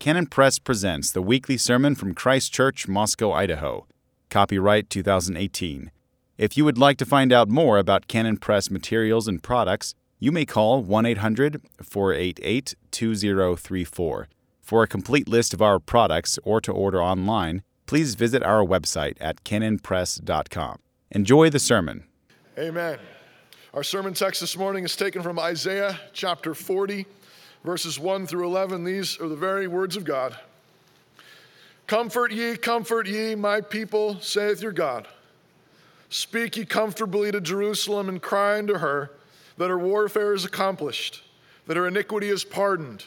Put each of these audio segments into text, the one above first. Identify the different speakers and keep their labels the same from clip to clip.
Speaker 1: Canon Press presents the weekly sermon from Christ Church, Moscow, Idaho. Copyright 2018. If you would like to find out more about Canon Press materials and products, you may call 1 800 488 2034. For a complete list of our products or to order online, please visit our website at canonpress.com. Enjoy the sermon.
Speaker 2: Amen. Our sermon text this morning is taken from Isaiah chapter 40, verses 1 through 11. These are the very words of God. Comfort ye, comfort ye, my people, saith your God. Speak ye comfortably to Jerusalem and cry unto her that her warfare is accomplished, that her iniquity is pardoned,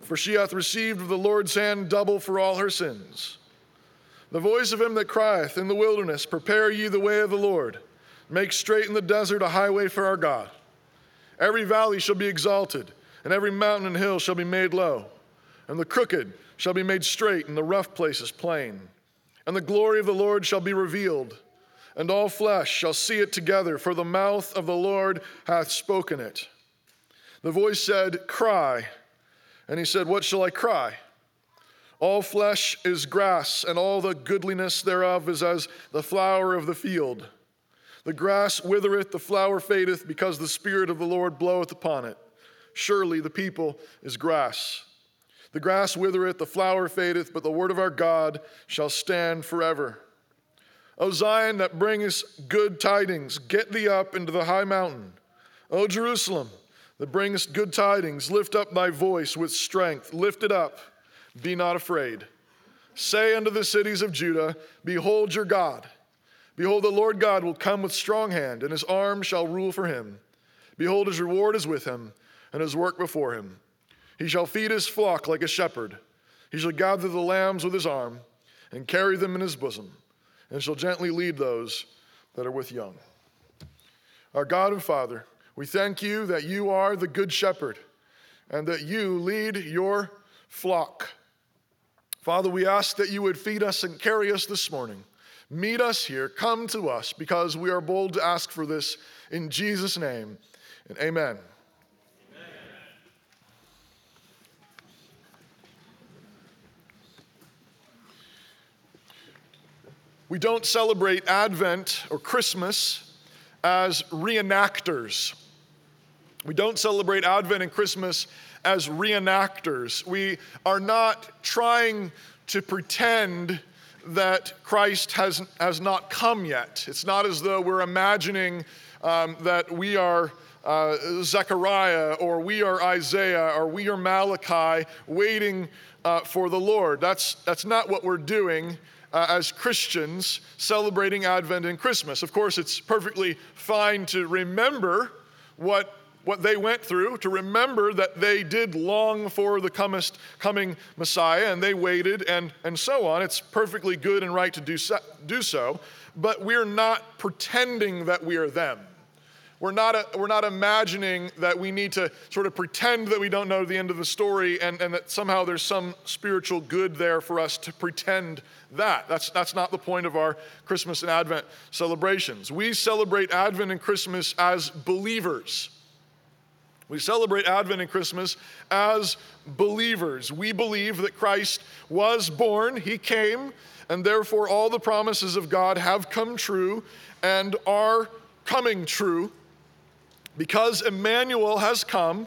Speaker 2: for she hath received of the Lord's hand double for all her sins. The voice of him that crieth in the wilderness, Prepare ye the way of the Lord, make straight in the desert a highway for our God. Every valley shall be exalted, and every mountain and hill shall be made low, and the crooked shall be made straight, and the rough places plain. And the glory of the Lord shall be revealed and all flesh shall see it together, for the mouth of the Lord hath spoken it. The voice said, Cry. And he said, What shall I cry? All flesh is grass, and all the goodliness thereof is as the flower of the field. The grass withereth, the flower fadeth, because the Spirit of the Lord bloweth upon it. Surely the people is grass. The grass withereth, the flower fadeth, but the word of our God shall stand forever. O Zion, that bringest good tidings, get thee up into the high mountain. O Jerusalem, that bringest good tidings, lift up thy voice with strength. Lift it up, be not afraid. Say unto the cities of Judah, Behold your God. Behold, the Lord God will come with strong hand, and his arm shall rule for him. Behold, his reward is with him, and his work before him. He shall feed his flock like a shepherd. He shall gather the lambs with his arm, and carry them in his bosom and shall gently lead those that are with young. Our God and Father, we thank you that you are the good shepherd and that you lead your flock. Father, we ask that you would feed us and carry us this morning. Meet us here, come to us, because we are bold to ask for this in Jesus' name. And amen. We don't celebrate Advent or Christmas as reenactors. We don't celebrate Advent and Christmas as reenactors. We are not trying to pretend that Christ has, has not come yet. It's not as though we're imagining um, that we are uh, Zechariah or we are Isaiah or we are Malachi waiting uh, for the Lord. That's, that's not what we're doing uh, as Christians celebrating Advent and Christmas. Of course, it's perfectly fine to remember what, what they went through, to remember that they did long for the comest, coming Messiah and they waited and, and so on. It's perfectly good and right to do so, do so, but we're not pretending that we are them. We're not, a, we're not imagining that we need to sort of pretend that we don't know the end of the story and, and that somehow there's some spiritual good there for us to pretend that. That's, that's not the point of our Christmas and Advent celebrations. We celebrate Advent and Christmas as believers. We celebrate Advent and Christmas as believers. We believe that Christ was born, He came, and therefore all the promises of God have come true and are coming true because Emmanuel has come,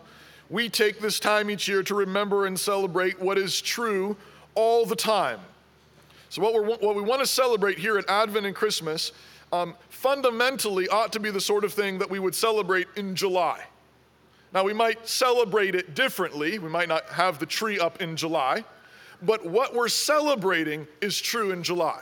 Speaker 2: we take this time each year to remember and celebrate what is true all the time. So, what, we what we want to celebrate here at Advent and Christmas um, fundamentally ought to be the sort of thing that we would celebrate in July. Now, we might celebrate it differently. We might not have the tree up in July, but what we're celebrating is true in July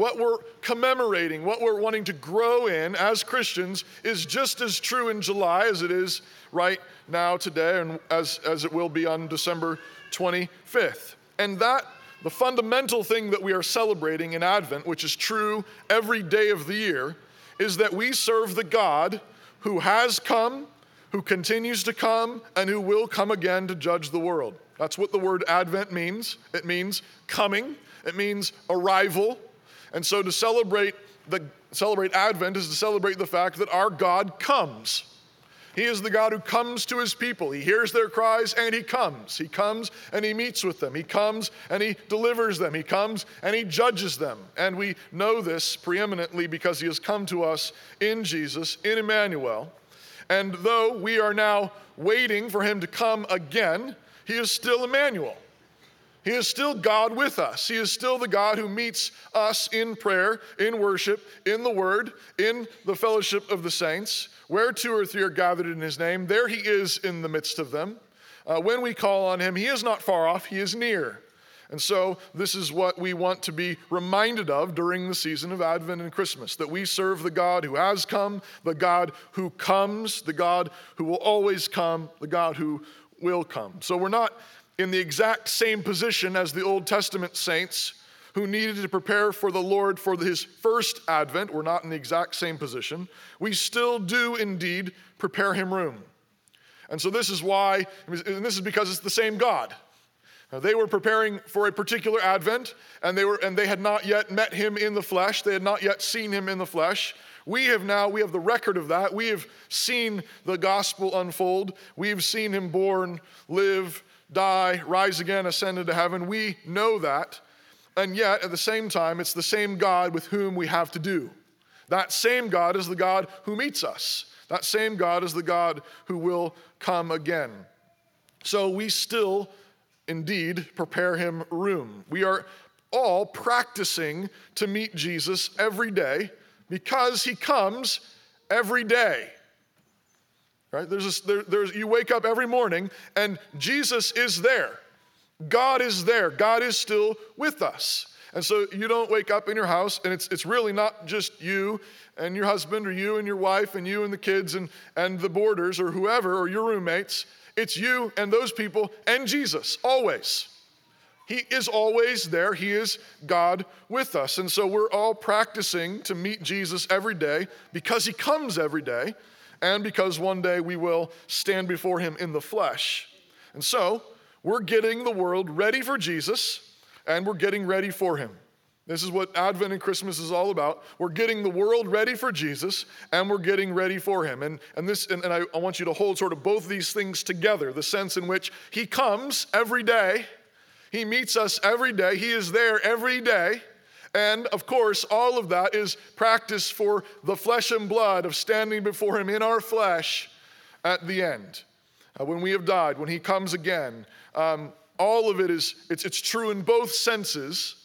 Speaker 2: what we're commemorating, what we're wanting to grow in as Christians is just as true in July as it is right now today and as, as it will be on December 25th. And that, the fundamental thing that we are celebrating in Advent, which is true every day of the year, is that we serve the God who has come, who continues to come, and who will come again to judge the world. That's what the word Advent means. It means coming, it means arrival, and so to celebrate the celebrate Advent is to celebrate the fact that our God comes. He is the God who comes to his people. He hears their cries and he comes. He comes and he meets with them. He comes and he delivers them. He comes and he judges them. And we know this preeminently because he has come to us in Jesus, in Emmanuel. And though we are now waiting for him to come again, he is still Emmanuel. He is still God with us. He is still the God who meets us in prayer, in worship, in the word, in the fellowship of the saints. Where two or three are gathered in his name, there he is in the midst of them. Uh, when we call on him, he is not far off, he is near. And so, this is what we want to be reminded of during the season of Advent and Christmas that we serve the God who has come, the God who comes, the God who will always come, the God who will come. So, we're not in the exact same position as the Old Testament saints who needed to prepare for the Lord for his first advent. We're not in the exact same position. We still do indeed prepare him room. And so this is why, and this is because it's the same God. Now, they were preparing for a particular advent, and they, were, and they had not yet met him in the flesh. They had not yet seen him in the flesh. We have now, we have the record of that. We have seen the gospel unfold. We've seen him born, live, die, rise again, ascend into heaven. We know that. And yet, at the same time, it's the same God with whom we have to do. That same God is the God who meets us. That same God is the God who will come again. So we still indeed prepare him room. We are all practicing to meet Jesus every day because he comes every day. Right? There's, a, there, there's you wake up every morning and Jesus is there. God is there. God is still with us. And so you don't wake up in your house and it's, it's really not just you and your husband or you and your wife and you and the kids and, and the boarders or whoever or your roommates. It's you and those people and Jesus, always. He is always there. He is God with us. And so we're all practicing to meet Jesus every day because he comes every day and because one day we will stand before him in the flesh. And so we're getting the world ready for Jesus and we're getting ready for him. This is what Advent and Christmas is all about. We're getting the world ready for Jesus and we're getting ready for him. And, and, this, and, and I, I want you to hold sort of both these things together the sense in which he comes every day, he meets us every day, he is there every day. And of course, all of that is practice for the flesh and blood of standing before him in our flesh at the end. Uh, when we have died, when he comes again, um, all of it is, it's, it's true in both senses,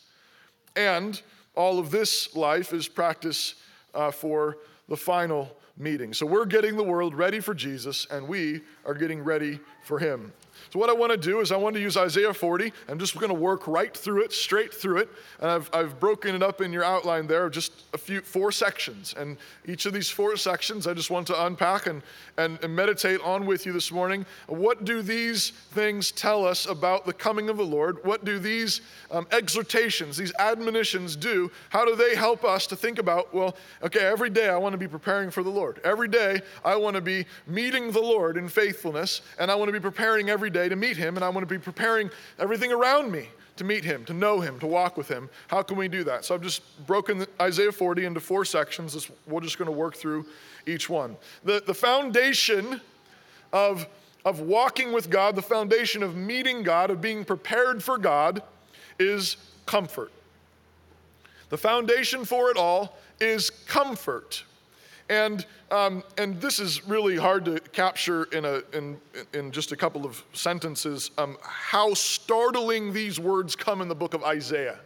Speaker 2: and all of this life is practice uh, for the final meeting. So we're getting the world ready for Jesus, and we are getting ready for him. So, what I want to do is, I want to use Isaiah 40. I'm just going to work right through it, straight through it. And I've, I've broken it up in your outline there, just a few, four sections. And each of these four sections, I just want to unpack and, and, and meditate on with you this morning. What do these things tell us about the coming of the Lord? What do these um, exhortations, these admonitions do? How do they help us to think about, well, okay, every day I want to be preparing for the Lord. Every day I want to be meeting the Lord in faithfulness, and I want to be preparing every day to meet him, and I want to be preparing everything around me to meet him, to know him, to walk with him. How can we do that? So I've just broken Isaiah 40 into four sections. We're just going to work through each one. The, the foundation of, of walking with God, the foundation of meeting God, of being prepared for God, is comfort. The foundation for it all is comfort. And, um, and this is really hard to capture in, a, in, in just a couple of sentences um, how startling these words come in the book of Isaiah.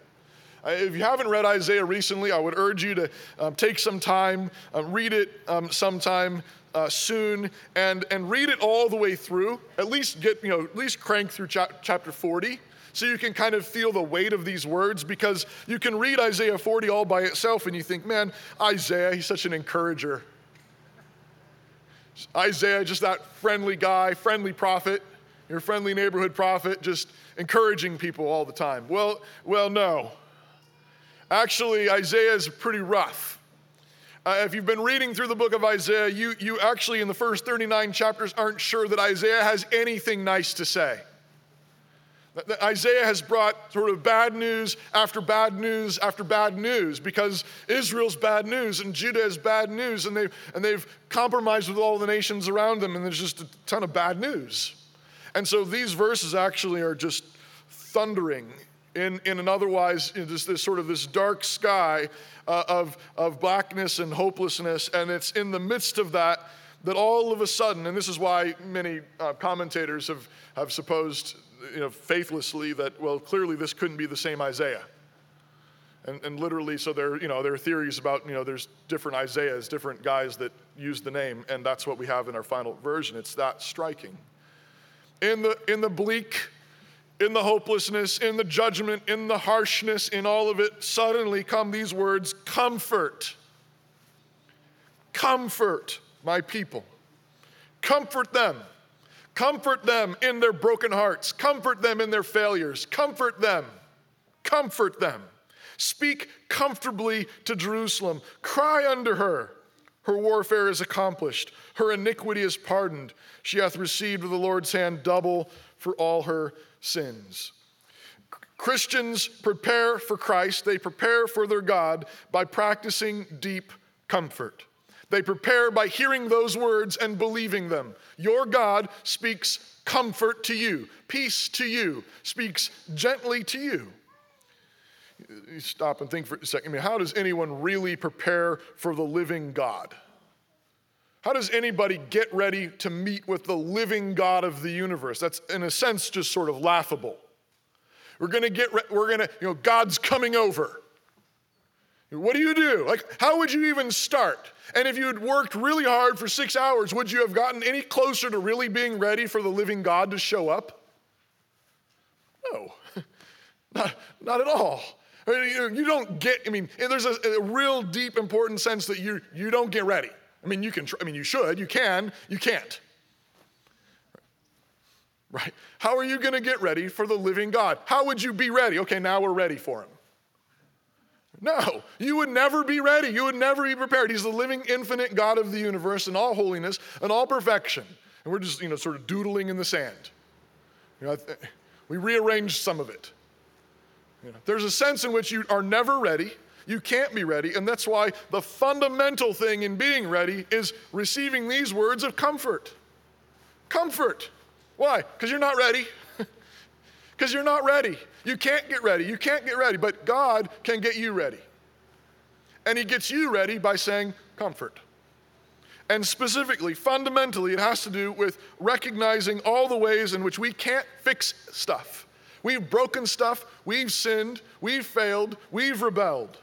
Speaker 2: Uh, if you haven't read Isaiah recently, I would urge you to um, take some time, uh, read it um, sometime uh, soon, and, and read it all the way through. At least get, you know, at least crank through cha- chapter 40 so you can kind of feel the weight of these words because you can read Isaiah 40 all by itself and you think, man, Isaiah, he's such an encourager. Isaiah, just that friendly guy, friendly prophet, your friendly neighborhood prophet, just encouraging people all the time. Well, well, no. Actually, Isaiah is pretty rough. Uh, if you've been reading through the book of Isaiah, you, you actually, in the first 39 chapters, aren't sure that Isaiah has anything nice to say. Isaiah has brought sort of bad news after bad news after bad news because Israel's bad news and Judah is bad news, and they've, and they've compromised with all the nations around them, and there's just a ton of bad news. And so these verses actually are just thundering in, in an otherwise know, this, this sort of this dark sky uh, of, of blackness and hopelessness, and it's in the midst of that that all of a sudden, and this is why many uh, commentators have, have supposed you know, faithlessly that, well, clearly this couldn't be the same Isaiah. And, and literally, so there, you know, there are theories about, you know, there's different Isaiahs, different guys that use the name, and that's what we have in our final version. It's that striking. In the, in the bleak, in the hopelessness, in the judgment, in the harshness, in all of it, suddenly come these words comfort. Comfort my people. Comfort them. Comfort them in their broken hearts. Comfort them in their failures. Comfort them. Comfort them. Speak comfortably to Jerusalem. Cry unto her. Her warfare is accomplished. Her iniquity is pardoned. She hath received of the Lord's hand double for all her sins. Christians prepare for Christ, they prepare for their God by practicing deep comfort. They prepare by hearing those words and believing them. Your God speaks comfort to you, peace to you, speaks gently to you. You stop and think for a second. I mean, how does anyone really prepare for the living God? How does anybody get ready to meet with the living God of the universe? That's, in a sense, just sort of laughable. We're gonna get, re- we're gonna, you know, God's coming over. What do you do? Like, how would you even start? And if you had worked really hard for six hours, would you have gotten any closer to really being ready for the living God to show up? No, not, not at all. I mean, you don't get, I mean, eh, there's a, a, real deep, important sense that you, you don't get ready. I mean, you can, I mean, you should, you can, you can't. Right? How are you going to get ready for the living God? How would you be ready? Okay, now we're ready for him. No, you would never be ready. You would never be prepared. He's the living, infinite God of the universe in all holiness and all perfection. And we're just, you know, sort of doodling in the sand. You know, we rearranged some of it. You know, there's a sense in which you are never ready. You can't be ready. And that's why the fundamental thing in being ready is receiving these words of comfort. Comfort. Why? Because you're not ready. Because you're not ready. You can't get ready. You can't get ready, but God can get you ready. And He gets you ready by saying, comfort. And specifically, fundamentally, it has to do with recognizing all the ways in which we can't fix stuff. We've broken stuff, we've sinned, we've failed, we've rebelled.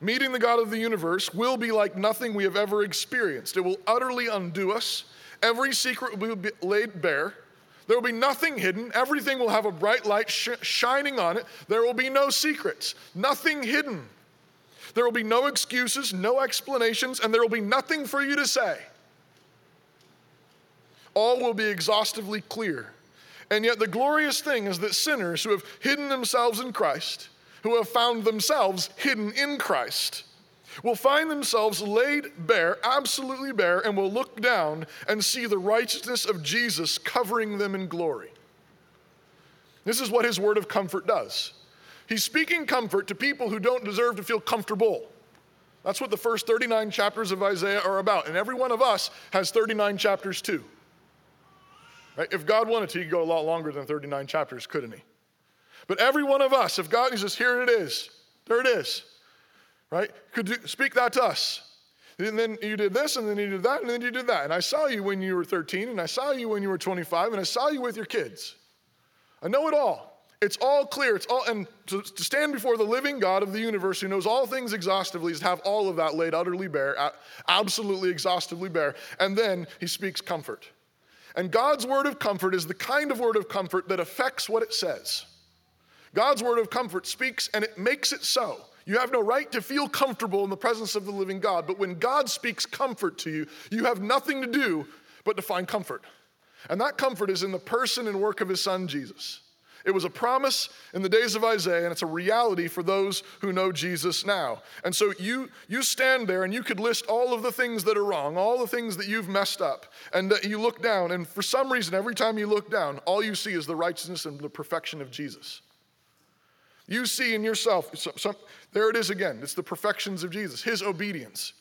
Speaker 2: Meeting the God of the universe will be like nothing we have ever experienced. It will utterly undo us. Every secret will be laid bare. There will be nothing hidden. Everything will have a bright light sh- shining on it. There will be no secrets, nothing hidden. There will be no excuses, no explanations, and there will be nothing for you to say. All will be exhaustively clear. And yet, the glorious thing is that sinners who have hidden themselves in Christ, who have found themselves hidden in Christ, will find themselves laid bare, absolutely bare, and will look down and see the righteousness of Jesus covering them in glory. This is what his word of comfort does. He's speaking comfort to people who don't deserve to feel comfortable. That's what the first 39 chapters of Isaiah are about. And every one of us has 39 chapters too. Right? If God wanted to, he could go a lot longer than 39 chapters, couldn't he? But every one of us, if God, he says, here it is, there it is right? Could you speak that to us. And then you did this, and then you did that, and then you did that. And I saw you when you were 13, and I saw you when you were 25, and I saw you with your kids. I know it all. It's all clear. It's all, and to, to stand before the living God of the universe who knows all things exhaustively is to have all of that laid utterly bare, absolutely exhaustively bare. And then he speaks comfort. And God's word of comfort is the kind of word of comfort that affects what it says. God's word of comfort speaks and it makes it so. You have no right to feel comfortable in the presence of the living God, but when God speaks comfort to you, you have nothing to do but to find comfort. And that comfort is in the person and work of his son, Jesus. It was a promise in the days of Isaiah, and it's a reality for those who know Jesus now. And so you, you stand there and you could list all of the things that are wrong, all the things that you've messed up. And that you look down, and for some reason, every time you look down, all you see is the righteousness and the perfection of Jesus. You see in yourself, there it is again. It's the perfections of Jesus, his obedience,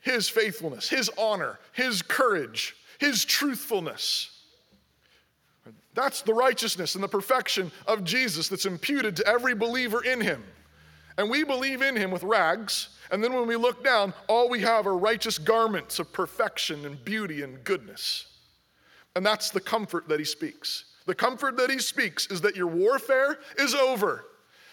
Speaker 2: his faithfulness, his honor, his courage, his truthfulness. That's the righteousness and the perfection of Jesus that's imputed to every believer in him. And we believe in him with rags, and then when we look down, all we have are righteous garments of perfection and beauty and goodness. And that's the comfort that he speaks. The comfort that he speaks is that your warfare is over.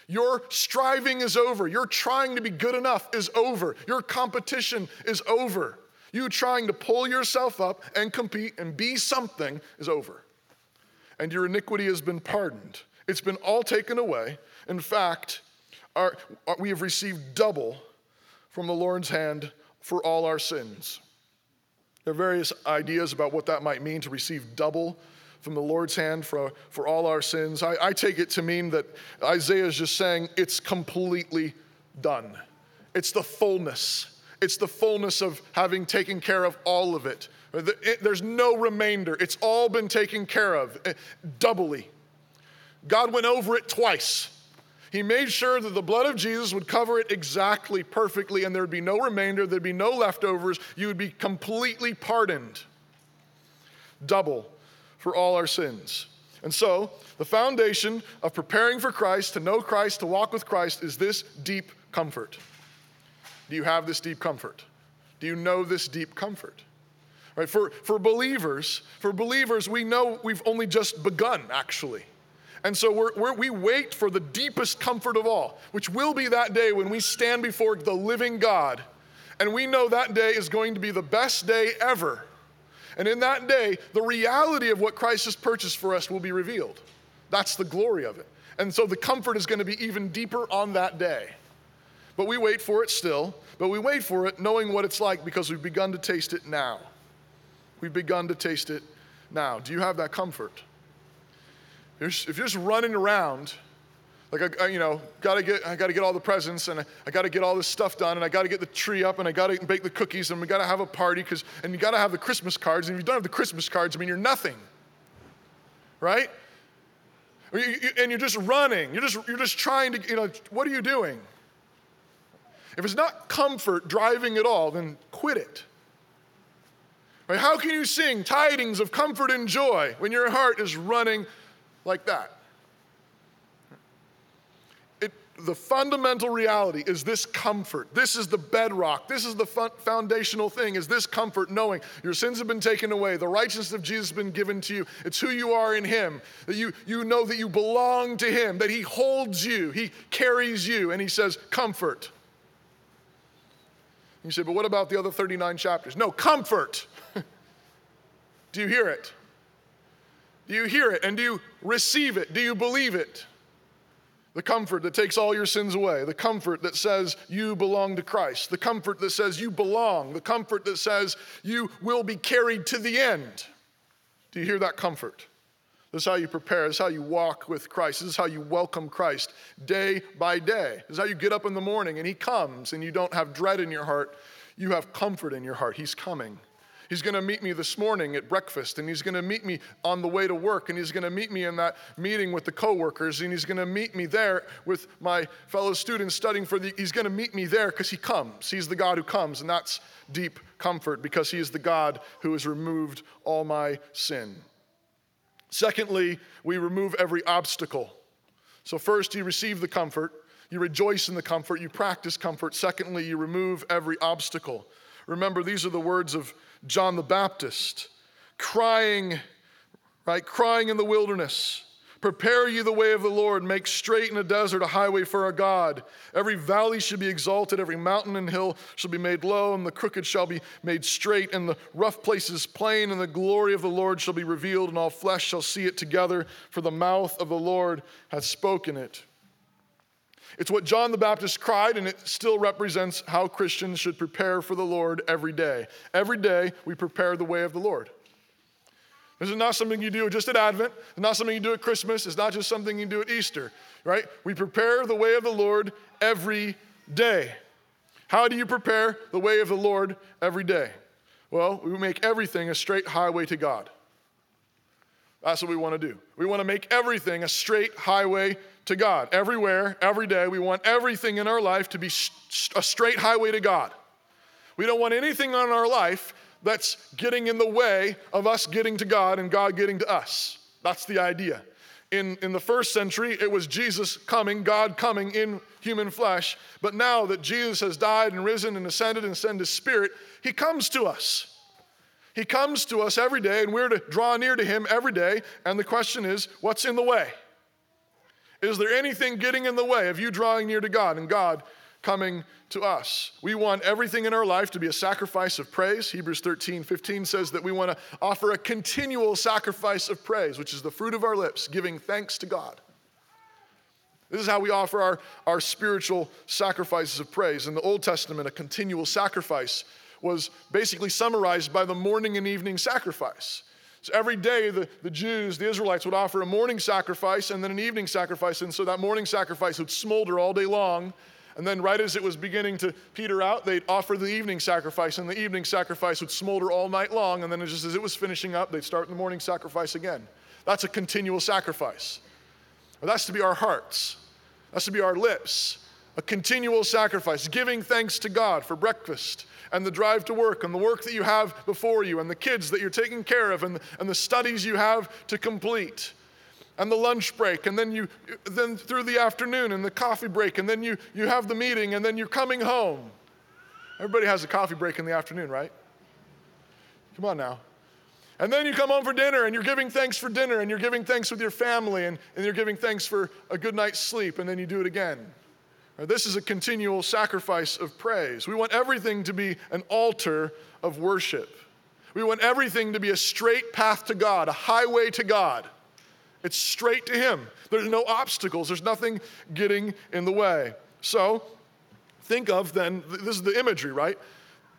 Speaker 2: Your striving is over. Your trying to be good enough is over. Your competition is over. You trying to pull yourself up and compete and be something is over. And your iniquity has been pardoned. It's been all taken away. In fact, our, we have received double from the Lord's hand for all our sins. There are various ideas about what that might mean to receive double from the Lord's hand for, for all our sins. I, I take it to mean that Isaiah is just saying it's completely done. It's the fullness. It's the fullness of having taken care of all of it. There's no remainder. It's all been taken care of eh, doubly. God went over it twice. He made sure that the blood of Jesus would cover it exactly, perfectly, and there'd be no remainder, there'd be no leftovers. You would be completely pardoned. Double for all our sins. And so, the foundation of preparing for Christ, to know Christ, to walk with Christ, is this deep comfort. Do you have this deep comfort? Do you know this deep comfort? Right? For, for believers, for believers, we know we've only just begun, actually. And so we're, we're, we wait for the deepest comfort of all, which will be that day when we stand before the living God. And we know that day is going to be the best day ever and in that day, the reality of what Christ has purchased for us will be revealed. That's the glory of it. And so the comfort is going to be even deeper on that day. But we wait for it still, but we wait for it knowing what it's like because we've begun to taste it now. We've begun to taste it now. Do you have that comfort? If you're just running around like I, you know, gotta get, I gotta get all the presents, and I, I gotta get all this stuff done, and I gotta get the tree up, and I gotta bake the cookies, and we gotta have a party, cause, and you gotta have the Christmas cards, and if you don't have the Christmas cards, I mean, you're nothing, right? And you're just running. You're just, you're just trying to, you know, what are you doing? If it's not comfort driving it all, then quit it. Right? How can you sing tidings of comfort and joy when your heart is running like that? The fundamental reality is this comfort. This is the bedrock. This is the foundational thing is this comfort knowing your sins have been taken away. The righteousness of Jesus has been given to you. It's who you are in him. That you, you know that you belong to him, that he holds you, he carries you, and he says, comfort. You say, but what about the other 39 chapters? No, comfort. do you hear it? Do you hear it? And do you receive it? Do you believe it? The comfort that takes all your sins away. The comfort that says you belong to Christ. The comfort that says you belong. The comfort that says you will be carried to the end. Do you hear that comfort? This is how you prepare. This is how you walk with Christ. This is how you welcome Christ day by day. This is how you get up in the morning and He comes and you don't have dread in your heart. You have comfort in your heart. He's coming. He's going to meet me this morning at breakfast, and he's going to meet me on the way to work, and he's going to meet me in that meeting with the coworkers, and he's going to meet me there with my fellow students studying for the. He's going to meet me there because he comes. He's the God who comes, and that's deep comfort because he is the God who has removed all my sin. Secondly, we remove every obstacle. So, first, you receive the comfort, you rejoice in the comfort, you practice comfort. Secondly, you remove every obstacle. Remember, these are the words of John the Baptist, crying, right? Crying in the wilderness. Prepare you the way of the Lord, make straight in the desert a highway for our God. Every valley should be exalted, every mountain and hill shall be made low, and the crooked shall be made straight, and the rough places plain, and the glory of the Lord shall be revealed, and all flesh shall see it together, for the mouth of the Lord hath spoken it. It's what John the Baptist cried, and it still represents how Christians should prepare for the Lord every day. Every day, we prepare the way of the Lord. This is not something you do just at Advent. It's not something you do at Christmas. It's not just something you do at Easter, right? We prepare the way of the Lord every day. How do you prepare the way of the Lord every day? Well, we make everything a straight highway to God. That's what we want to do. We want to make everything a straight highway to God. Everywhere, every day, we want everything in our life to be a straight highway to God. We don't want anything in our life that's getting in the way of us getting to God and God getting to us. That's the idea. In, in the first century, it was Jesus coming, God coming in human flesh. But now that Jesus has died and risen and ascended and sent his spirit, he comes to us. He comes to us every day, and we're to draw near to him every day. And the question is, what's in the way? Is there anything getting in the way of you drawing near to God and God coming to us? We want everything in our life to be a sacrifice of praise. Hebrews 13, 15 says that we want to offer a continual sacrifice of praise, which is the fruit of our lips, giving thanks to God. This is how we offer our, our spiritual sacrifices of praise. In the Old Testament, a continual sacrifice was basically summarized by the morning and evening sacrifice. So every day, the, the Jews, the Israelites, would offer a morning sacrifice and then an evening sacrifice. And so that morning sacrifice would smolder all day long. And then, right as it was beginning to peter out, they'd offer the evening sacrifice, and the evening sacrifice would smolder all night long. And then, just as it was finishing up, they'd start the morning sacrifice again. That's a continual sacrifice. That's to be our hearts, that's to be our lips. A continual sacrifice, giving thanks to God for breakfast and the drive to work and the work that you have before you and the kids that you're taking care of and, and the studies you have to complete and the lunch break. And then you then through the afternoon and the coffee break. And then you you have the meeting and then you're coming home. Everybody has a coffee break in the afternoon right? Come on now. And then you come home for dinner and you're giving thanks for dinner and you're giving thanks with your family and, and you're giving thanks for a good night's sleep and then you do it again this is a continual sacrifice of praise. We want everything to be an altar of worship. We want everything to be a straight path to God, a highway to God. It's straight to Him. There's no obstacles, there's nothing getting in the way. So, think of then, this is the imagery, right?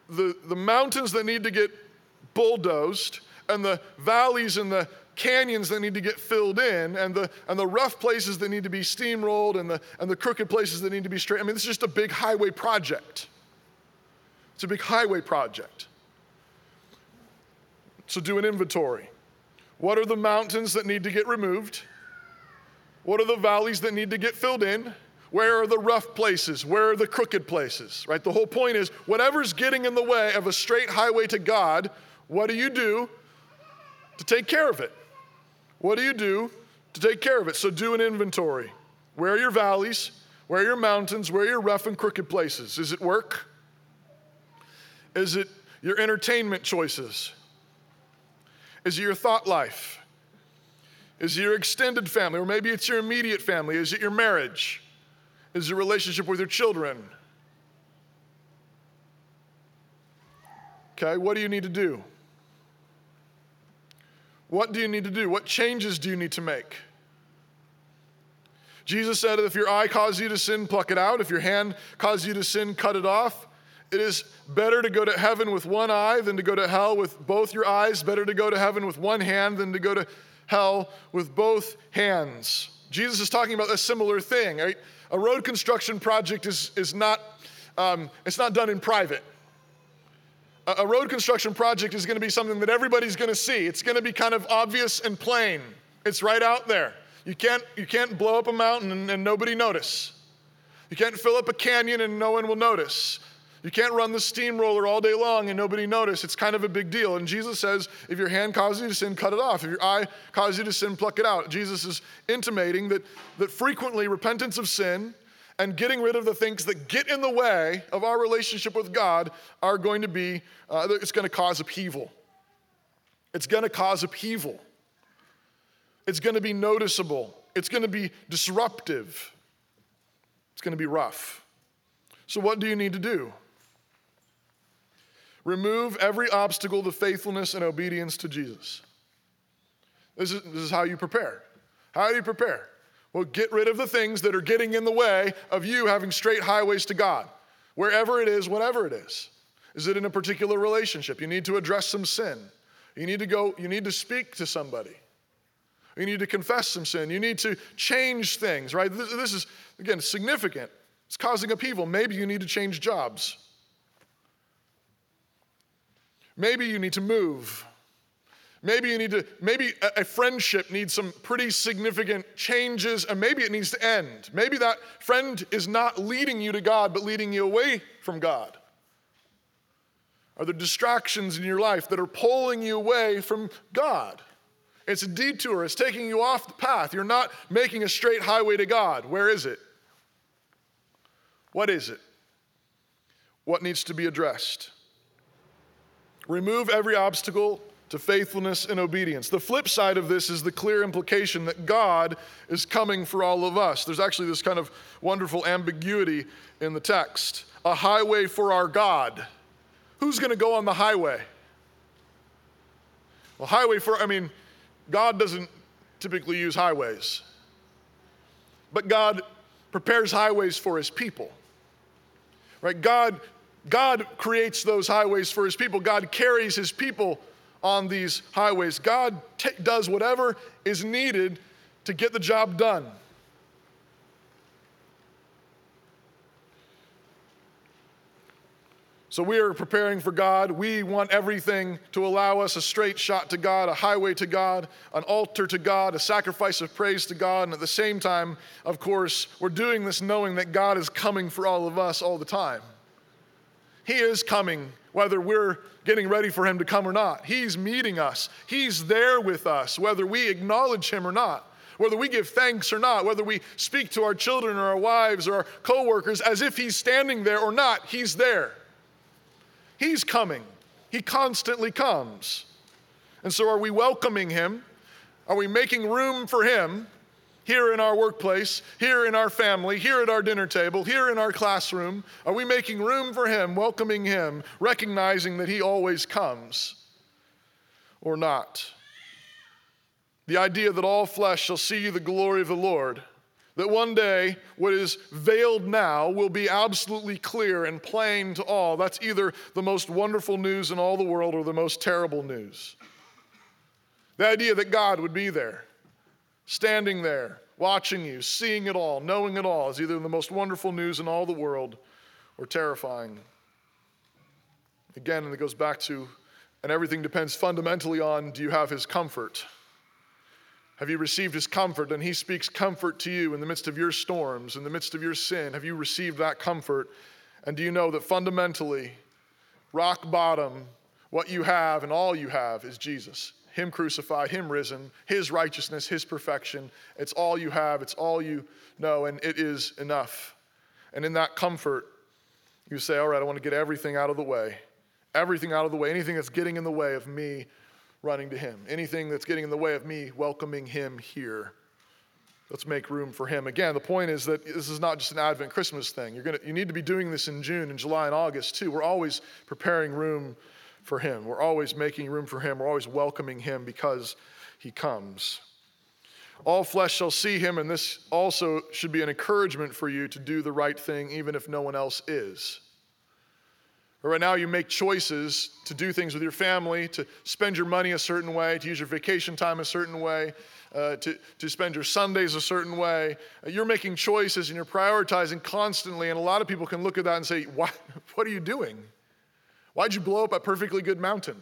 Speaker 2: The, the mountains that need to get bulldozed and the valleys and the canyons that need to get filled in and the, and the rough places that need to be steamrolled and the, and the crooked places that need to be straight. I mean, this is just a big highway project. It's a big highway project. So do an inventory. What are the mountains that need to get removed? What are the valleys that need to get filled in? Where are the rough places? Where are the crooked places? Right? The whole point is whatever's getting in the way of a straight highway to God, what do you do to take care of it? What do you do to take care of it? So do an inventory. Where are your valleys? Where are your mountains? Where are your rough and crooked places? Is it work? Is it your entertainment choices? Is it your thought life? Is it your extended family? Or maybe it's your immediate family. Is it your marriage? Is it a relationship with your children? Okay, what do you need to do? What do you need to do? What changes do you need to make? Jesus said, if your eye causes you to sin, pluck it out. If your hand causes you to sin, cut it off. It is better to go to heaven with one eye than to go to hell with both your eyes. Better to go to heaven with one hand than to go to hell with both hands. Jesus is talking about a similar thing. Right? A road construction project is, is not, um, it's not done in private a road construction project is going to be something that everybody's going to see. It's going to be kind of obvious and plain. It's right out there. You can't, you can't blow up a mountain and, and nobody notice. You can't fill up a canyon and no one will notice. You can't run the steamroller all day long and nobody notice. It's kind of a big deal. And Jesus says, if your hand causes you to sin, cut it off. If your eye causes you to sin, pluck it out. Jesus is intimating that, that frequently repentance of sin and getting rid of the things that get in the way of our relationship with God are going to be, uh, it's going to cause upheaval. It's going to cause upheaval. It's going to be noticeable. It's going to be disruptive. It's going to be rough. So, what do you need to do? Remove every obstacle to faithfulness and obedience to Jesus. This is, this is how you prepare. How do you prepare? Well, get rid of the things that are getting in the way of you having straight highways to God, wherever it is, whatever it is. Is it in a particular relationship? You need to address some sin. You need to go, you need to speak to somebody. You need to confess some sin. You need to change things, right? This, this is, again, significant. It's causing upheaval. Maybe you need to change jobs. Maybe you need to move. Maybe you need to, maybe a friendship needs some pretty significant changes, and maybe it needs to end. Maybe that friend is not leading you to God, but leading you away from God. Are there distractions in your life that are pulling you away from God? It's a detour, it's taking you off the path. You're not making a straight highway to God. Where is it? What is it? What needs to be addressed? Remove every obstacle to faithfulness and obedience. The flip side of this is the clear implication that God is coming for all of us. There's actually this kind of wonderful ambiguity in the text a highway for our God. Who's going to go on the highway? Well, highway for, I mean, God doesn't typically use highways, but God prepares highways for his people. Right? God, God creates those highways for his people. God carries his people on these highways. God t- does whatever is needed to get the job done. So we are preparing for God. We want everything to allow us a straight shot to God, a highway to God, an altar to God, a sacrifice of praise to God. And at the same time, of course, we're doing this knowing that God is coming for all of us all the time. He is coming, whether we're getting ready for Him to come or not. He's meeting us, He's there with us, whether we acknowledge Him or not. Whether we give thanks or not, whether we speak to our children or our wives or our coworkers as if he's standing there or not, he's there. He's coming. He constantly comes. And so, are we welcoming him? Are we making room for him here in our workplace, here in our family, here at our dinner table, here in our classroom? Are we making room for him, welcoming him, recognizing that he always comes or not? The idea that all flesh shall see the glory of the Lord that one day what is veiled now will be absolutely clear and plain to all. That's either the most wonderful news in all the world or the most terrible news. The idea that God would be there, standing there, watching you, seeing it all, knowing it all, is either the most wonderful news in all the world or terrifying. Again, and it goes back to, and everything depends fundamentally on do you have his comfort? Have you received his comfort? And he speaks comfort to you in the midst of your storms, in the midst of your sin. Have you received that comfort? And do you know that fundamentally, rock bottom, what you have and all you have is Jesus? Him crucified, Him risen, His righteousness, His perfection. It's all you have, it's all you know, and it is enough. And in that comfort, you say, All right, I want to get everything out of the way. Everything out of the way, anything that's getting in the way of me running to Him. Anything that's getting in the way of me welcoming Him here, let's make room for Him. Again, the point is that this is not just an Advent Christmas thing. You're gonna, you need to be doing this in June and July and August too. We're always preparing room for Him, we're always making room for Him, we're always welcoming Him because He comes. All flesh shall see him, and this also should be an encouragement for you to do the right thing, even if no one else is. Right now, you make choices to do things with your family, to spend your money a certain way, to use your vacation time a certain way, uh, to, to spend your Sundays a certain way. Uh, you're making choices and you're prioritizing constantly. And a lot of people can look at that and say, What, what are you doing? Why'd you blow up a perfectly good mountain?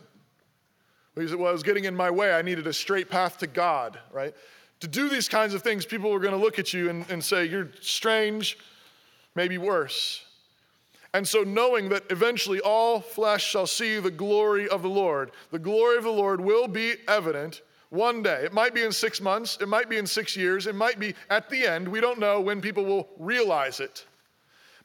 Speaker 2: Well, well, I was getting in my way. I needed a straight path to God, right? To do these kinds of things, people are going to look at you and, and say, You're strange, maybe worse. And so, knowing that eventually all flesh shall see the glory of the Lord, the glory of the Lord will be evident one day. It might be in six months, it might be in six years, it might be at the end. We don't know when people will realize it.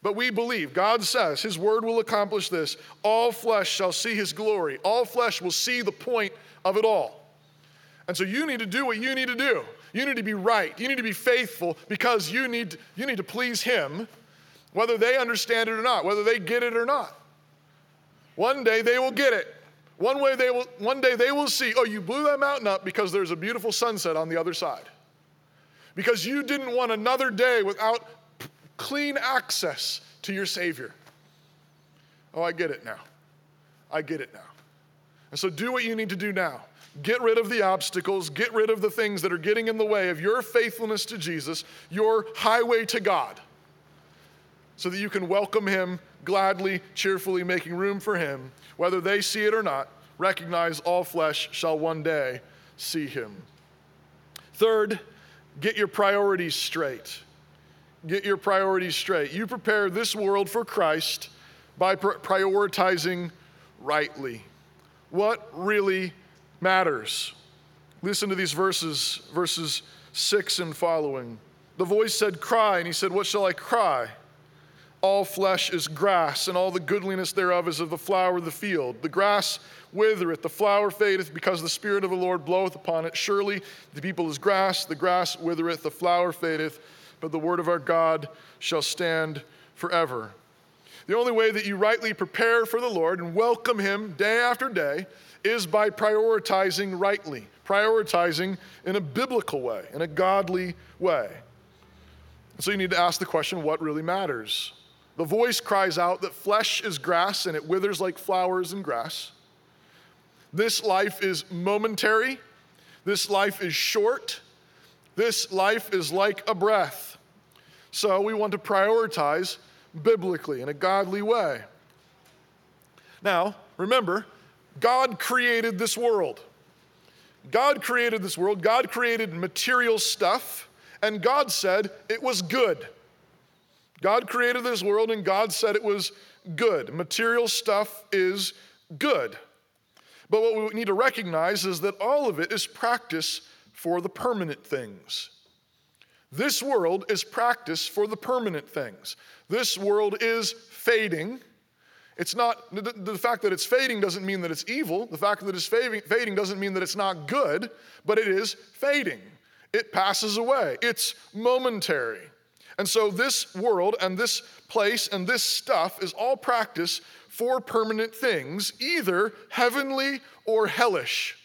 Speaker 2: But we believe, God says, His word will accomplish this. All flesh shall see His glory, all flesh will see the point of it all. And so, you need to do what you need to do. You need to be right. You need to be faithful because you need, you need to please Him whether they understand it or not, whether they get it or not. One day they will get it. One, way they will, one day they will see, oh, you blew that mountain up because there's a beautiful sunset on the other side. Because you didn't want another day without clean access to your Savior. Oh, I get it now. I get it now. And so do what you need to do now. Get rid of the obstacles, get rid of the things that are getting in the way of your faithfulness to Jesus, your highway to God, so that you can welcome Him gladly, cheerfully, making room for Him. Whether they see it or not, recognize all flesh shall one day see Him. Third, get your priorities straight. Get your priorities straight. You prepare this world for Christ by prioritizing rightly. What really matters. Listen to these verses, verses 6 and following. The voice said, Cry, and he said, What shall I cry? All flesh is grass, and all the goodliness thereof is of the flower of the field. The grass withereth, the flower fadeth, because the Spirit of the Lord bloweth upon it. Surely the people is grass, the grass withereth, the flower fadeth, but the word of our God shall stand forever. The only way that you rightly prepare for the Lord and welcome Him day after day is by prioritizing rightly, prioritizing in a biblical way, in a godly way. So you need to ask the question what really matters? The voice cries out that flesh is grass and it withers like flowers and grass. This life is momentary. This life is short. This life is like a breath. So we want to prioritize biblically in a godly way. Now, remember, God created this world. God created this world. God created material stuff, and God said it was good. God created this world, and God said it was good. Material stuff is good. But what we need to recognize is that all of it is practice for the permanent things. This world is practice for the permanent things. This world is fading. It's not, the, the, fact that it's fading doesn't mean that it's evil. The fact that it's fading, fading doesn't mean that it's not good, but it is fading. It passes away, it's momentary. And so, this world and this place and this stuff is all practice for permanent things, either heavenly or hellish.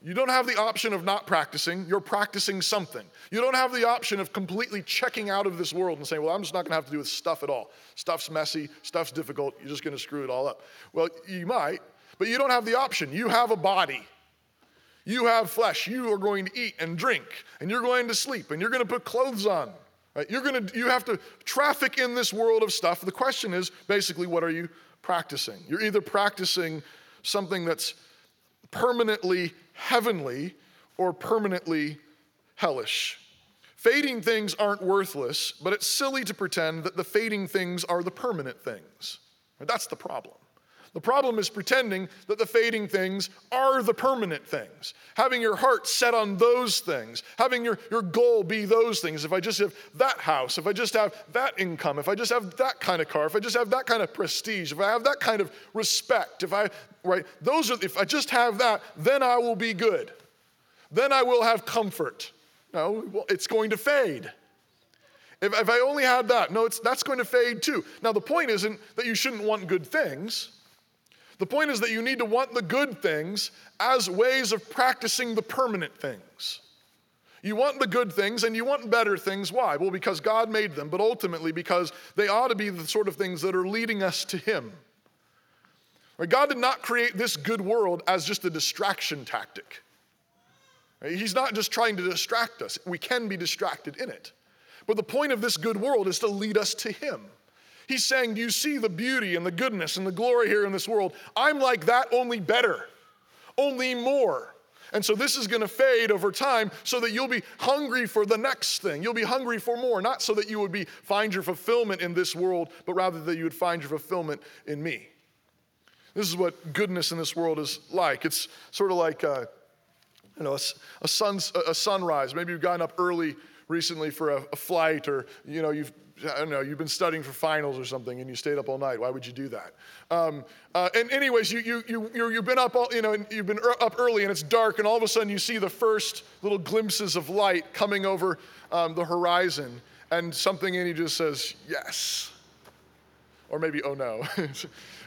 Speaker 2: You don't have the option of not practicing, you're practicing something. You don't have the option of completely checking out of this world and saying, well, I'm just not gonna have to do with stuff at all. Stuff's messy, stuff's difficult, you're just gonna screw it all up. Well, you might, but you don't have the option. You have a body. You have flesh. You are going to eat and drink, and you're going to sleep, and you're going to put clothes on. Right? You're to, you have to traffic in this world of stuff. The question is basically, what are you practicing? You're either practicing something that's permanently heavenly or permanently hellish. Fading things aren't worthless, but it's silly to pretend that the fading things are the permanent things. That's the problem. The problem is pretending that the fading things are the permanent things. Having your heart set on those things, having your, your goal be those things. If I just have that house, if I just have that income, if I just have that kind of car, if I just have that kind of prestige, if I have that kind of respect, if I, right, those are, if I just have that, then I will be good. Then I will have comfort. No, well, it's going to fade. If, if I only had that, no, it's, that's going to fade too. Now, the point isn't that you shouldn't want good things. The point is that you need to want the good things as ways of practicing the permanent things. You want the good things and you want better things. Why? Well, because God made them, but ultimately because they ought to be the sort of things that are leading us to Him. God did not create this good world as just a distraction tactic. He's not just trying to distract us, we can be distracted in it. But the point of this good world is to lead us to Him. He's saying, Do you see the beauty and the goodness and the glory here in this world? I'm like that, only better, only more. And so this is going to fade over time so that you'll be hungry for the next thing. You'll be hungry for more, not so that you would be find your fulfillment in this world, but rather that you would find your fulfillment in me. This is what goodness in this world is like. It's sort of like uh, you know a, a, sun, a sunrise. Maybe you've gotten up early recently for a, a flight, or you know you've I don't know, you've been studying for finals or something and you stayed up all night. Why would you do that? Um, uh, and anyways, you, you, you, you, have been up all, you know, you've been up early and it's dark and all of a sudden you see the first little glimpses of light coming over um, the horizon and something in you just says, yes. Or maybe, oh no.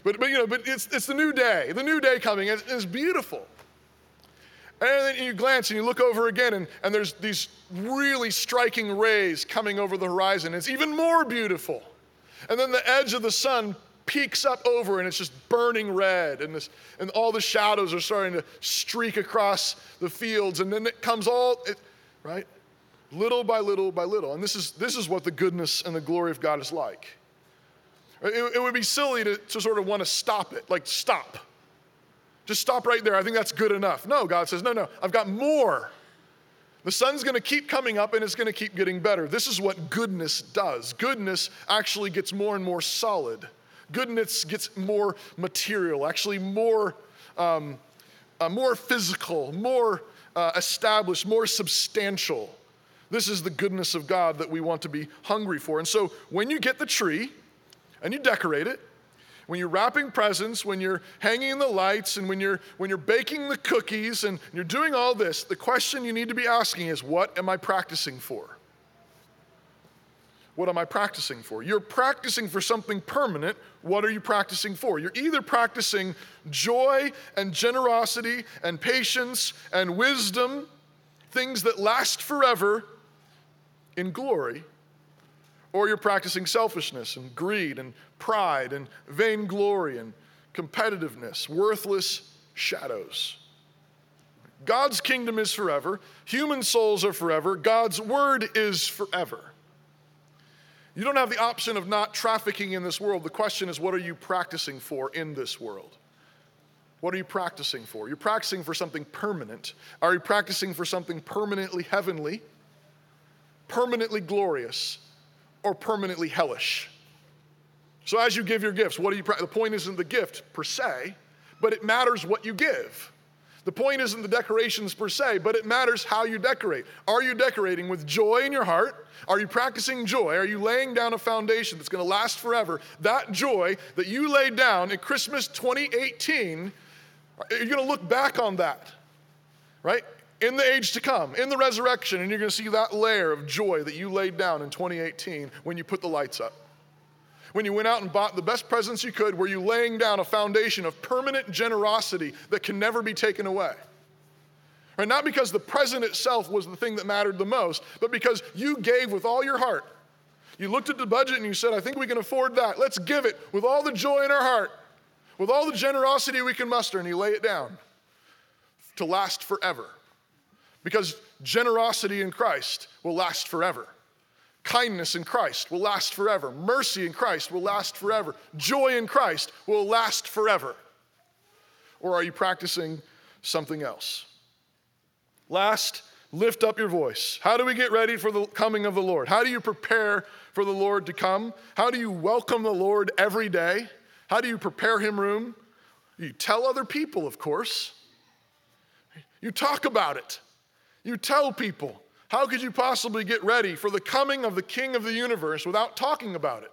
Speaker 2: but, but, you know, but it's, it's the new day, the new day coming. It's, it's beautiful. And then you glance and you look over again, and, and there's these really striking rays coming over the horizon. It's even more beautiful. And then the edge of the sun peeks up over and it's just burning red and, this, and all the shadows are starting to streak across the fields and then it comes all it, right little by little by little and this is this is what the goodness and the glory of god is like it, it would be silly to, to sort of want to stop it like stop just stop right there i think that's good enough no god says no no i've got more the sun's going to keep coming up and it's going to keep getting better. This is what goodness does. Goodness actually gets more and more solid. Goodness gets more material, actually more, um, uh, more physical, more uh, established, more substantial. This is the goodness of God that we want to be hungry for. And so when you get the tree and you decorate it, when you're wrapping presents, when you're hanging the lights, and when you're, when you're baking the cookies, and you're doing all this, the question you need to be asking is what am I practicing for? What am I practicing for? You're practicing for something permanent. What are you practicing for? You're either practicing joy and generosity and patience and wisdom, things that last forever in glory, or you're practicing selfishness and greed and pride and vainglory and competitiveness, worthless shadows. God's kingdom is forever, human souls are forever, God's word is forever. You don't have the option of not trafficking in this world. The question is, what are you practicing for in this world? What are you practicing for? You're practicing for something permanent. Are you practicing for something permanently heavenly, permanently glorious, or permanently hellish? So as you give your gifts, what do you the point isn't the gift per se, but it matters what you give. The point isn't the decorations per se, but it matters how you decorate. Are you decorating with joy in your heart? Are you practicing joy? Are you laying down a foundation that's going to last forever? That joy that you laid down in Christmas 2018, you're going to look back on that, right? In the age to come, in the resurrection, and you're going to see that layer of joy that you laid down in 2018 when you put the lights up. When you went out and bought the best presents you could, were you laying down a foundation of permanent generosity that can never be taken away? Right? Not because the present itself was the thing that mattered the most, but because you gave with all your heart. You looked at the budget and you said, I think we can afford that. Let's give it with all the joy in our heart, with all the generosity we can muster, and you lay it down to last forever. Because generosity in Christ will last forever. Kindness in Christ will last forever. Mercy in Christ will last forever. Joy in Christ will last forever. Or are you practicing something else? Last, lift up your voice. How do we get ready for the coming of the Lord? How do you prepare for the Lord to come? How do you welcome the Lord every day? How do you prepare him room? You tell other people, of course. You talk about it. You tell people. How could you possibly get ready for the coming of the King of the universe without talking about it?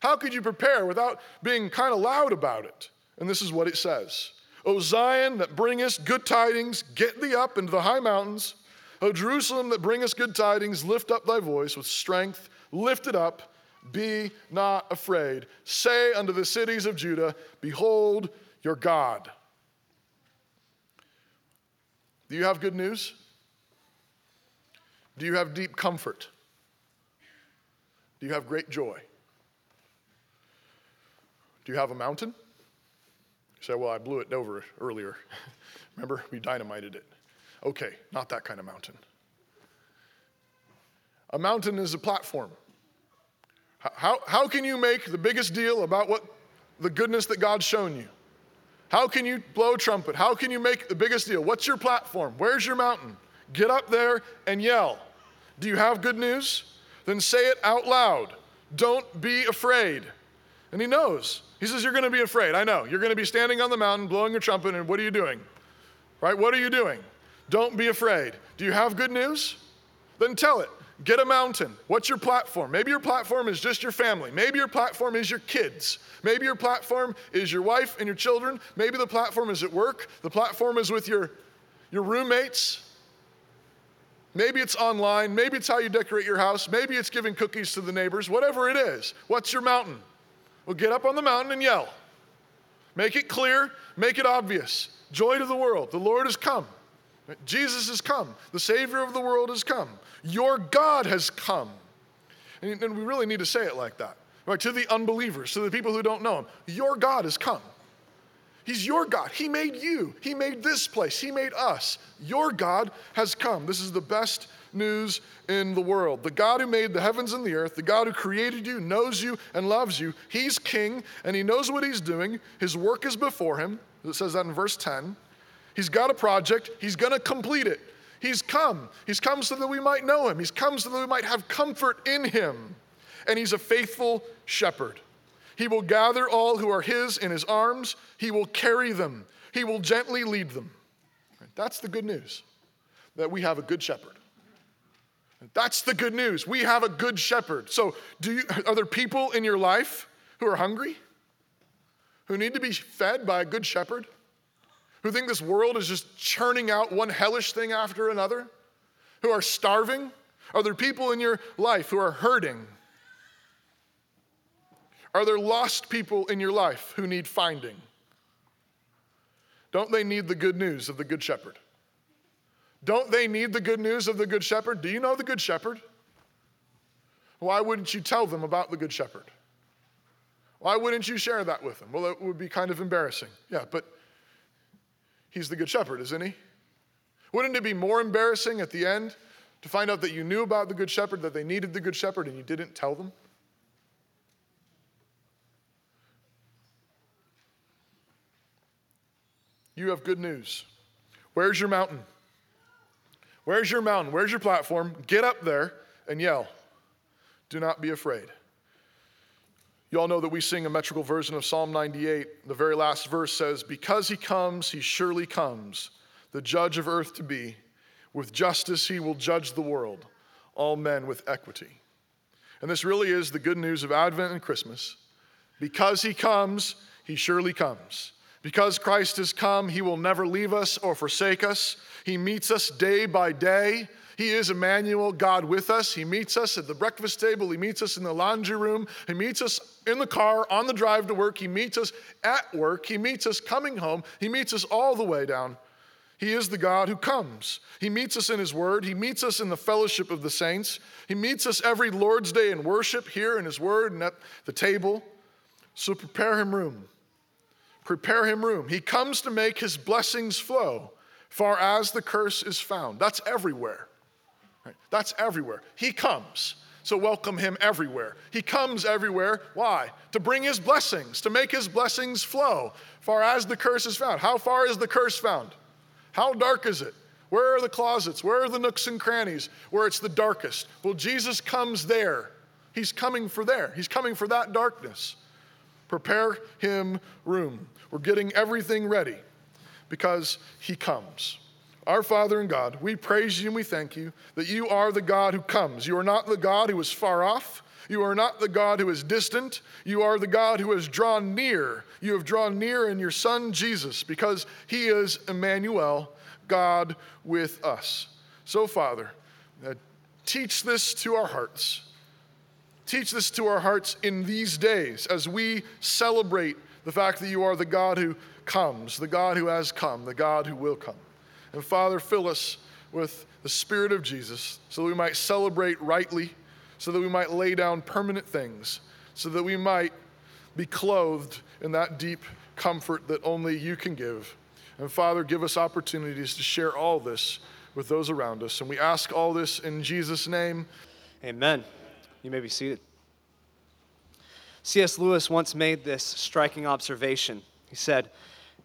Speaker 2: How could you prepare without being kind of loud about it? And this is what it says O Zion, that bringest good tidings, get thee up into the high mountains. O Jerusalem, that bringest good tidings, lift up thy voice with strength, lift it up, be not afraid. Say unto the cities of Judah, Behold your God. Do you have good news? Do you have deep comfort? Do you have great joy? Do you have a mountain? You say, Well, I blew it over earlier. Remember, we dynamited it. Okay, not that kind of mountain. A mountain is a platform. How, how can you make the biggest deal about what the goodness that God's shown you? How can you blow trumpet? How can you make the biggest deal? What's your platform? Where's your mountain? Get up there and yell. Do you have good news? Then say it out loud. Don't be afraid. And he knows. He says, You're going to be afraid. I know. You're going to be standing on the mountain blowing your trumpet, and what are you doing? Right? What are you doing? Don't be afraid. Do you have good news? Then tell it. Get a mountain. What's your platform? Maybe your platform is just your family. Maybe your platform is your kids. Maybe your platform is your wife and your children. Maybe the platform is at work. The platform is with your, your roommates. Maybe it's online. Maybe it's how you decorate your house. Maybe it's giving cookies to the neighbors. Whatever it is. What's your mountain? Well, get up on the mountain and yell. Make it clear, make it obvious. Joy to the world. The Lord has come. Jesus has come. The Savior of the world has come. Your God has come. And, we really need to say it like that. right? To the unbelievers, to the people who don't know him. Your God has come. He's your God. He made you. He made this place. He made us. Your God has come. This is the best news in the world. The God who made the heavens and the earth, the God who created you, knows you, and loves you. He's king, and he knows what he's doing. His work is before him. It says that in verse 10. He's got a project, he's going to complete it. He's come. He's come so that we might know him. He's come so that we might have comfort in him. And he's a faithful shepherd. He will gather all who are his in his arms, he will carry them, he will gently lead them. That's the good news that we have a good shepherd. That's the good news. We have a good shepherd. So, do you, are there people in your life who are hungry? Who need to be fed by a good shepherd? Who think this world is just churning out one hellish thing after another? Who are starving? Are there people in your life who are hurting? Are there lost people in your life who need finding? Don't they need the good news of the Good Shepherd? Don't they need the good news of the Good Shepherd? Do you know the Good Shepherd? Why wouldn't you tell them about the Good Shepherd? Why wouldn't you share that with them? Well, it would be kind of embarrassing. Yeah, but he's the Good Shepherd, isn't he? Wouldn't it be more embarrassing at the end to find out that you knew about the Good Shepherd, that they needed the Good Shepherd, and you didn't tell them? You have good news. Where's your mountain? Where's your mountain? Where's your platform? Get up there and yell. Do not be afraid. You all know that we sing a metrical version of Psalm 98. The very last verse says, Because he comes, he surely comes, the judge of earth to be. With justice, he will judge the world, all men with equity. And this really is the good news of Advent and Christmas. Because he comes, he surely comes. Because Christ has come, he will never leave us or forsake us. He meets us day by day. He is Emmanuel, God with us. He meets us at the breakfast table. He meets us in the laundry room. He meets us in the car, on the drive to work. He meets us at work. He meets us coming home. He meets us all the way down. He is the God who comes. He meets us in His Word. He meets us in the fellowship of the saints. He meets us every Lord's Day in worship here in His Word and at the table. So prepare Him room prepare him room. He comes to make his blessings flow, far as the curse is found. That's everywhere. Right? That's everywhere. He comes. So welcome him everywhere. He comes everywhere. Why? To bring his blessings, to make his blessings flow, far as the curse is found. How far is the curse found? How dark is it? Where are the closets? Where are the nooks and crannies where it's the darkest? Well, Jesus comes there. He's coming for there. He's coming for that darkness. Prepare him room. We're getting everything ready because he comes. Our Father and God, we praise you and we thank you that you are the God who comes. You are not the God who is far off. You are not the God who is distant. You are the God who has drawn near. You have drawn near in your Son Jesus because he is Emmanuel, God with us. So, Father, uh, teach this to our hearts. Teach this to our hearts in these days as we celebrate the fact that you are the God who comes, the God who has come, the God who will come. And Father, fill us with the Spirit of Jesus so that we might celebrate rightly, so that we might lay down permanent things, so that we might be clothed in that deep comfort that only you can give. And Father, give us opportunities to share all this with those around us. And we ask all this in Jesus' name.
Speaker 3: Amen. You may be seated. C.S. Lewis once made this striking observation. He said,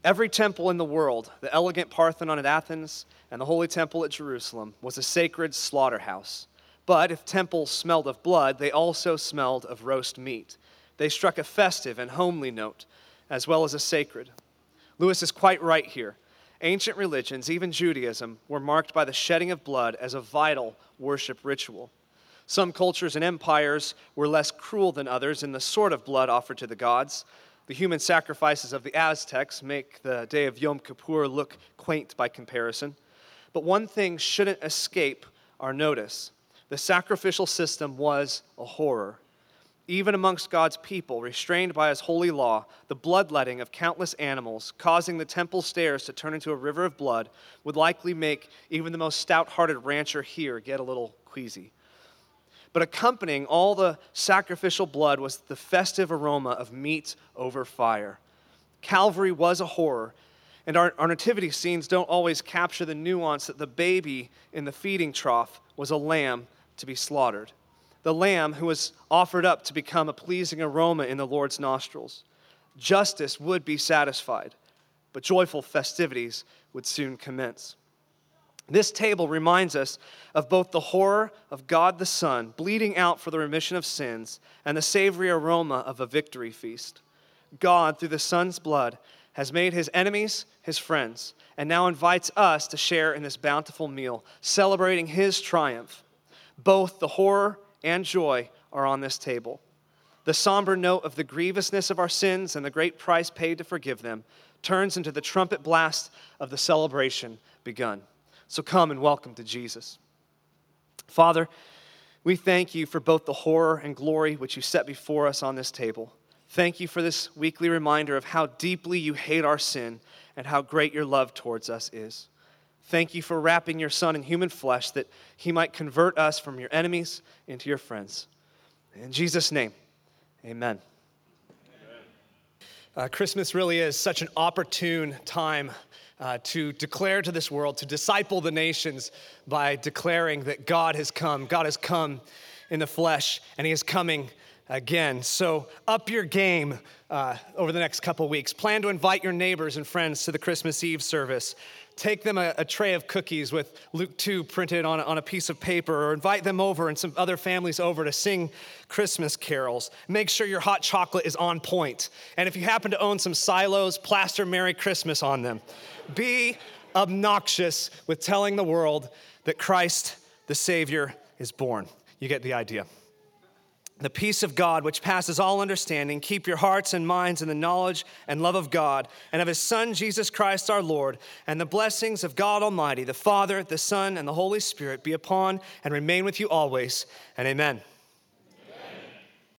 Speaker 3: Every temple in the world, the elegant Parthenon at Athens and the Holy Temple at Jerusalem, was a sacred slaughterhouse. But if temples smelled of blood, they also smelled of roast meat. They struck a festive and homely note, as well as a sacred. Lewis is quite right here. Ancient religions, even Judaism, were marked by the shedding of blood as a vital worship ritual. Some cultures and empires were less cruel than others in the sort of blood offered to the gods. The human sacrifices of the Aztecs make the day of Yom Kippur look quaint by comparison. But one thing shouldn't escape our notice the sacrificial system was a horror. Even amongst God's people, restrained by his holy law, the bloodletting of countless animals, causing the temple stairs to turn into a river of blood, would likely make even the most stout hearted rancher here get a little queasy. But accompanying all the sacrificial blood was the festive aroma of meat over fire. Calvary was a horror, and our, our nativity scenes don't always capture the nuance that the baby in the feeding trough was a lamb to be slaughtered. The lamb who was offered up to become a pleasing aroma in the Lord's nostrils. Justice would be satisfied, but joyful festivities would soon commence. This table reminds us of both the horror of God the Son bleeding out for the remission of sins and the savory aroma of a victory feast. God, through the Son's blood, has made his enemies his friends and now invites us to share in this bountiful meal, celebrating his triumph. Both the horror and joy are on this table. The somber note of the grievousness of our sins and the great price paid to forgive them turns into the trumpet blast of the celebration begun. So come and welcome to Jesus. Father, we thank you for both the horror and glory which you set before us on this table. Thank you for this weekly reminder of how deeply you hate our sin and how great your love towards us is. Thank you for wrapping your Son in human flesh that he might convert us from your enemies into your friends. In Jesus' name, amen. Uh, Christmas really is such an opportune time uh, to declare to this world, to disciple the nations by declaring that God has come. God has come in the flesh, and He is coming again. So, up your game uh, over the next couple weeks. Plan to invite your neighbors and friends to the Christmas Eve service. Take them a, a, tray of cookies with Luke 2 printed on, on a piece of paper, or invite them over and some other families over to sing Christmas carols. Make sure your hot chocolate is on point. And if you happen to own some silos, plaster Merry Christmas on them. Be obnoxious with telling the world that Christ, the Savior, is born. You get the idea. The peace of God, which passes all understanding, keep your hearts and minds in the knowledge and love of God and of His Son, Jesus Christ our Lord, and the blessings of God Almighty, the Father, the Son, and the Holy Spirit be upon and remain with you always. And amen.